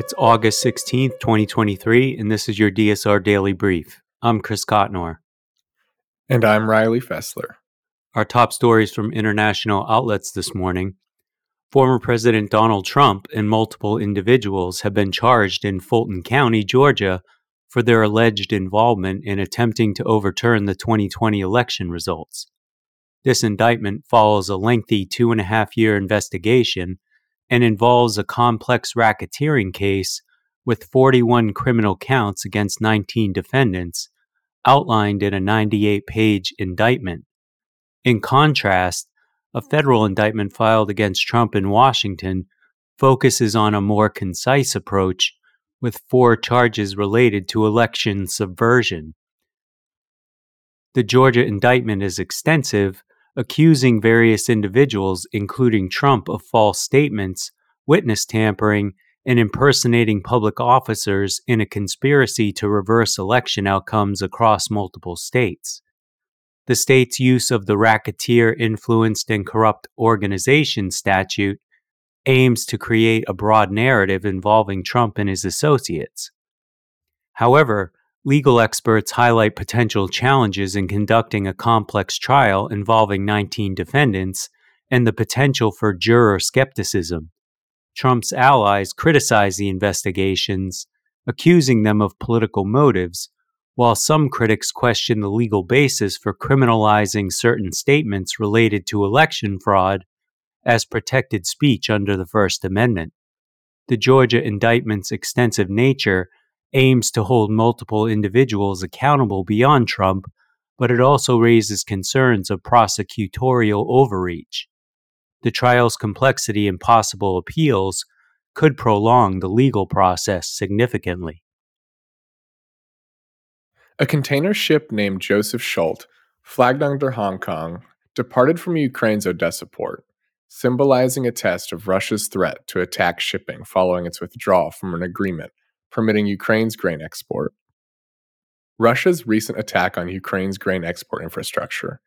it's august 16th 2023 and this is your dsr daily brief i'm chris cotnor and i'm riley fessler our top stories from international outlets this morning. Former President Donald Trump and multiple individuals have been charged in Fulton County, Georgia, for their alleged involvement in attempting to overturn the 2020 election results. This indictment follows a lengthy two and a half year investigation and involves a complex racketeering case with 41 criminal counts against 19 defendants, outlined in a 98 page indictment. In contrast, a federal indictment filed against Trump in Washington focuses on a more concise approach with four charges related to election subversion. The Georgia indictment is extensive, accusing various individuals, including Trump, of false statements, witness tampering, and impersonating public officers in a conspiracy to reverse election outcomes across multiple states the state's use of the racketeer influenced and corrupt organization statute aims to create a broad narrative involving Trump and his associates. However, legal experts highlight potential challenges in conducting a complex trial involving 19 defendants and the potential for juror skepticism. Trump's allies criticize the investigations, accusing them of political motives, while some critics question the legal basis for criminalizing certain statements related to election fraud as protected speech under the First Amendment. The Georgia indictment's extensive nature aims to hold multiple individuals accountable beyond Trump, but it also raises concerns of prosecutorial overreach. The trial's complexity and possible appeals could prolong the legal process significantly. A container ship named Joseph Schulte, flagged under Hong Kong, departed from Ukraine's Odessa port, symbolizing a test of Russia's threat to attack shipping following its withdrawal from an agreement permitting Ukraine's grain export. Russia's recent attack on Ukraine's grain export infrastructure,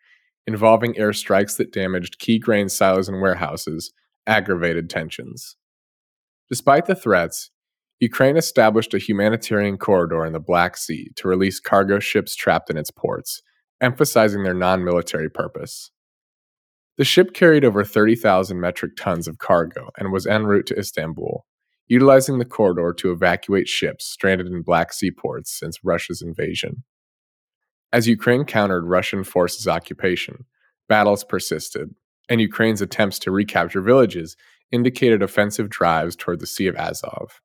involving airstrikes that damaged key grain silos and warehouses, aggravated tensions. Despite the threats, Ukraine established a humanitarian corridor in the Black Sea to release cargo ships trapped in its ports, emphasizing their non military purpose. The ship carried over 30,000 metric tons of cargo and was en route to Istanbul, utilizing the corridor to evacuate ships stranded in Black Sea ports since Russia's invasion. As Ukraine countered Russian forces' occupation, battles persisted, and Ukraine's attempts to recapture villages indicated offensive drives toward the Sea of Azov.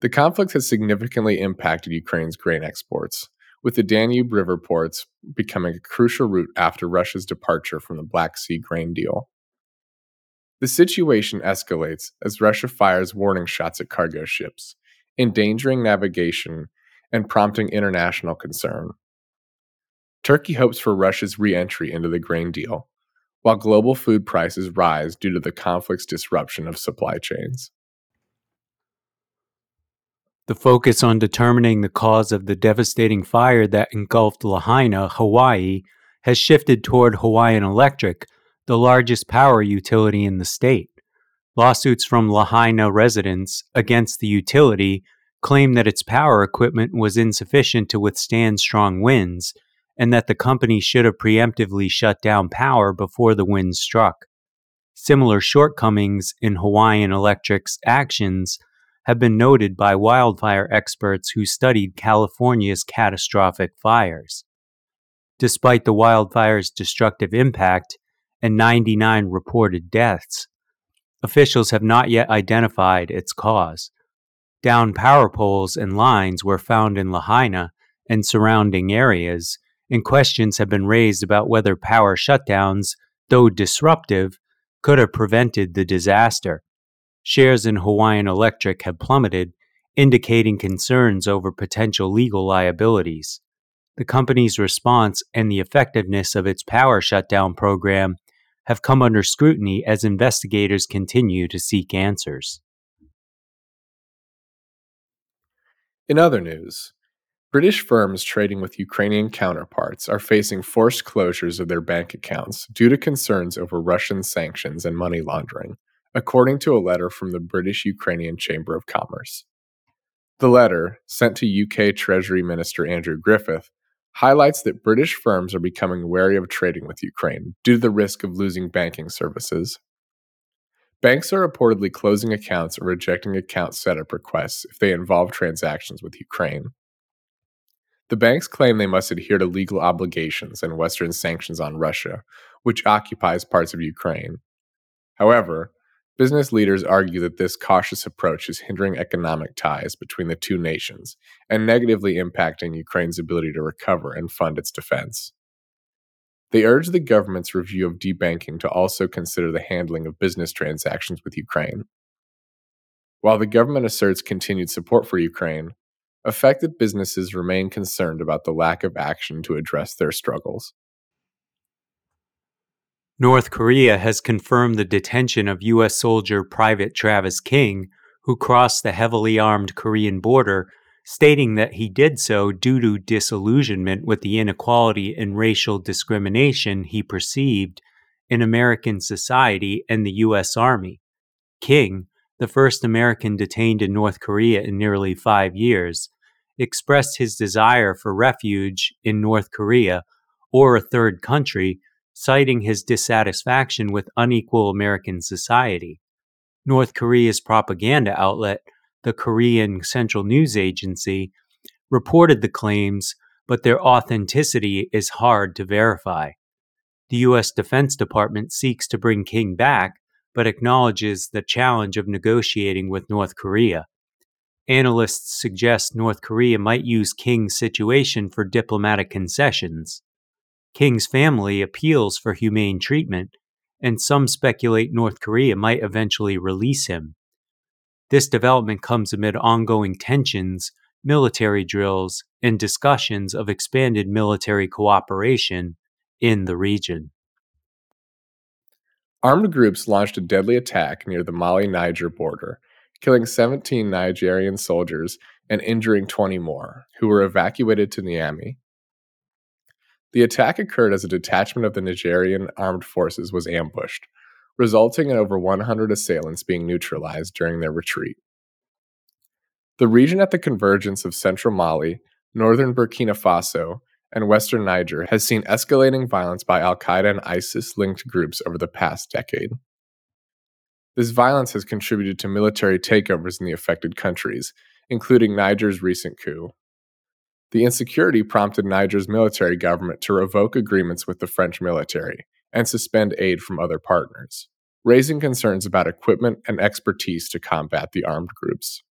The conflict has significantly impacted Ukraine's grain exports, with the Danube River ports becoming a crucial route after Russia's departure from the Black Sea grain deal. The situation escalates as Russia fires warning shots at cargo ships, endangering navigation and prompting international concern. Turkey hopes for Russia's re entry into the grain deal, while global food prices rise due to the conflict's disruption of supply chains. The focus on determining the cause of the devastating fire that engulfed Lahaina, Hawaii, has shifted toward Hawaiian Electric, the largest power utility in the state. Lawsuits from Lahaina residents against the utility claim that its power equipment was insufficient to withstand strong winds, and that the company should have preemptively shut down power before the wind struck. Similar shortcomings in Hawaiian Electric's actions have been noted by wildfire experts who studied California's catastrophic fires. Despite the wildfire's destructive impact and 99 reported deaths, officials have not yet identified its cause. Down power poles and lines were found in Lahaina and surrounding areas, and questions have been raised about whether power shutdowns, though disruptive, could have prevented the disaster. Shares in Hawaiian Electric have plummeted, indicating concerns over potential legal liabilities. The company's response and the effectiveness of its power shutdown program have come under scrutiny as investigators continue to seek answers. In other news, British firms trading with Ukrainian counterparts are facing forced closures of their bank accounts due to concerns over Russian sanctions and money laundering, according to a letter from the British Ukrainian Chamber of Commerce. The letter, sent to UK Treasury Minister Andrew Griffith, highlights that British firms are becoming wary of trading with Ukraine due to the risk of losing banking services. Banks are reportedly closing accounts or rejecting account setup requests if they involve transactions with Ukraine. The banks claim they must adhere to legal obligations and Western sanctions on Russia, which occupies parts of Ukraine. However, Business leaders argue that this cautious approach is hindering economic ties between the two nations and negatively impacting Ukraine's ability to recover and fund its defense. They urge the government's review of debanking to also consider the handling of business transactions with Ukraine. While the government asserts continued support for Ukraine, affected businesses remain concerned about the lack of action to address their struggles. North Korea has confirmed the detention of U.S. soldier Private Travis King, who crossed the heavily armed Korean border, stating that he did so due to disillusionment with the inequality and racial discrimination he perceived in American society and the U.S. Army. King, the first American detained in North Korea in nearly five years, expressed his desire for refuge in North Korea or a third country citing his dissatisfaction with unequal American society. North Korea's propaganda outlet, the Korean Central News Agency, reported the claims, but their authenticity is hard to verify. The U.S. Defense Department seeks to bring King back, but acknowledges the challenge of negotiating with North Korea. Analysts suggest North Korea might use King's situation for diplomatic concessions. King's family appeals for humane treatment, and some speculate North Korea might eventually release him. This development comes amid ongoing tensions, military drills, and discussions of expanded military cooperation in the region. Armed groups launched a deadly attack near the Mali Niger border, killing 17 Nigerian soldiers and injuring 20 more, who were evacuated to Niamey. The attack occurred as a detachment of the Nigerian armed forces was ambushed, resulting in over 100 assailants being neutralized during their retreat. The region at the convergence of central Mali, northern Burkina Faso, and western Niger has seen escalating violence by Al Qaeda and ISIS linked groups over the past decade. This violence has contributed to military takeovers in the affected countries, including Niger's recent coup. The insecurity prompted Niger's military government to revoke agreements with the French military and suspend aid from other partners, raising concerns about equipment and expertise to combat the armed groups.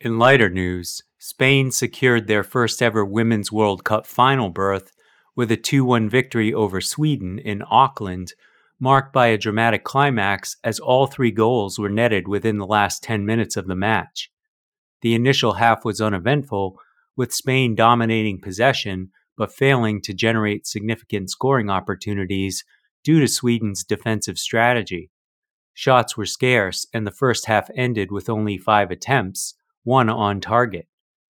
In lighter news, Spain secured their first ever Women's World Cup final berth with a 2 1 victory over Sweden in Auckland, marked by a dramatic climax as all three goals were netted within the last 10 minutes of the match. The initial half was uneventful, with Spain dominating possession but failing to generate significant scoring opportunities due to Sweden's defensive strategy. Shots were scarce, and the first half ended with only five attempts, one on target.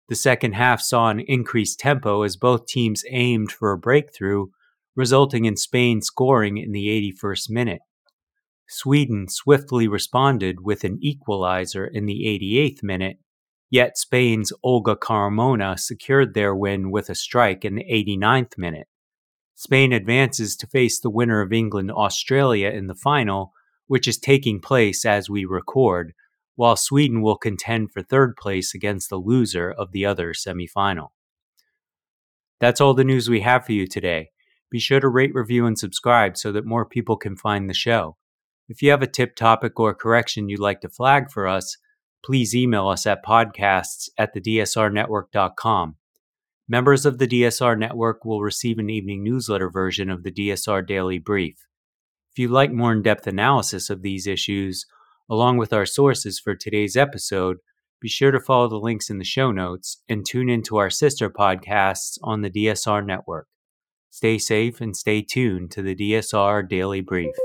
The second half saw an increased tempo as both teams aimed for a breakthrough, resulting in Spain scoring in the 81st minute. Sweden swiftly responded with an equalizer in the 88th minute, Yet Spain's Olga Carmona secured their win with a strike in the 89th minute. Spain advances to face the winner of England Australia in the final, which is taking place as we record, while Sweden will contend for third place against the loser of the other semifinal. That's all the news we have for you today. Be sure to rate, review, and subscribe so that more people can find the show. If you have a tip, topic, or correction you'd like to flag for us, please email us at podcasts at thedsrnetwork.com. Members of the DSR network will receive an evening newsletter version of the DSR Daily Brief. If you'd like more in depth analysis of these issues, along with our sources for today's episode, be sure to follow the links in the show notes and tune into our sister podcasts on the DSR network. Stay safe and stay tuned to the DSR Daily Brief.